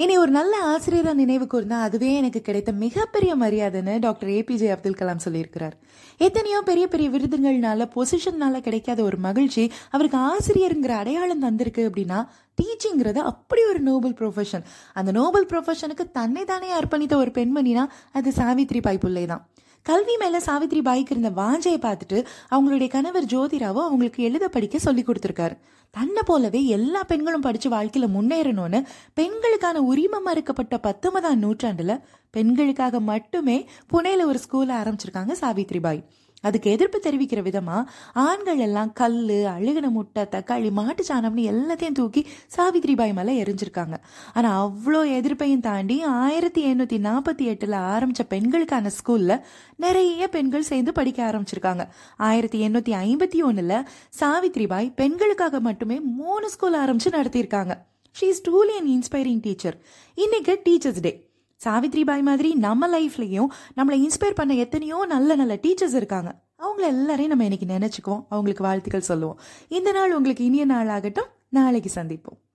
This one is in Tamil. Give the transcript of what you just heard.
இனி ஒரு நல்ல ஆசிரியரை நினைவு கூர்ந்தா அதுவே எனக்கு கிடைத்த மிகப்பெரிய மரியாதைன்னு டாக்டர் ஏபிஜே அப்துல் கலாம் சொல்லியிருக்கிறார். எத்தனையோ பெரிய பெரிய விருதுகள்னால பொசிஷன்னால கிடைக்காத ஒரு மகிழ்ச்சி அவருக்கு ஆசிரியருங்கிற அடையாளம் தந்திருக்கு அப்படின்னா டீச்சிங்கிறது அப்படி ஒரு நோபல் ப்ரொஃபஷன் அந்த நோபல் ப்ரொஃபஷனுக்கு தன்னை தானே அர்ப்பணித்த ஒரு பெண்மணினா அது சாவித்ரி பாய் பிள்ளை தான் கல்வி மேல சாவித்ரி பாய்க்கு இருந்த வாஞ்சையை பார்த்துட்டு அவங்களுடைய கணவர் ஜோதிராவோ அவங்களுக்கு எழுத படிக்க சொல்லி கொடுத்துருக்காரு. தன்னை போலவே எல்லா பெண்களும் படிச்சு வாழ்க்கையில முன்னேறணும்னு பெண்களுக்கான உரிமை மறுக்கப்பட்ட பத்தொன்பதாம் நூற்றாண்டுல பெண்களுக்காக மட்டுமே புனேல ஒரு ஸ்கூலை ஆரம்பிச்சிருக்காங்க சாவித்ரி பாய். அதுக்கு எதிர்ப்பு தெரிவிக்கிற விதமா ஆண்கள் எல்லாம் கல் அழுகின முட்டை தக்காளி மாட்டு சாணம்னு எல்லாத்தையும் தூக்கி சாவித்ரி பாய் மேல எரிஞ்சிருக்காங்க. ஆனா அவ்வளோ எதிர்ப்பையும் தாண்டி ஆயிரத்தி எண்ணூத்தி நாற்பத்தி எட்டுல ஆரம்பிச்ச பெண்களுக்கான ஸ்கூல்ல நிறைய பெண்கள் சேர்ந்து படிக்க ஆரம்பிச்சிருக்காங்க. ஆயிரத்தி எண்ணூத்தி ஐம்பத்தி ஒண்ணுல சாவித்ரி பாய் பெண்களுக்காக மட்டுமே மூணு ஸ்கூல் ஆரம்பிச்சு நடத்தியிருக்காங்க. She is truly and inspiring teacher இன்னைக்கு டீச்சர்ஸ் டே சாவித்ரி பாய் மாதிரி நம்ம லைஃப்லையும் நம்மளை இன்ஸ்பயர் பண்ண எத்தனையோ நல்ல நல்ல டீச்சர்ஸ் இருக்காங்க. அவங்கள எல்லாரையும் நம்ம இன்னைக்கு நினைச்சுக்குவோம். அவங்களுக்கு வாழ்த்துக்கள் சொல்லுவோம். இந்த நாள் உங்களுக்கு இனிய நாள் ஆகட்டும். நாளைக்கு சந்திப்போம்.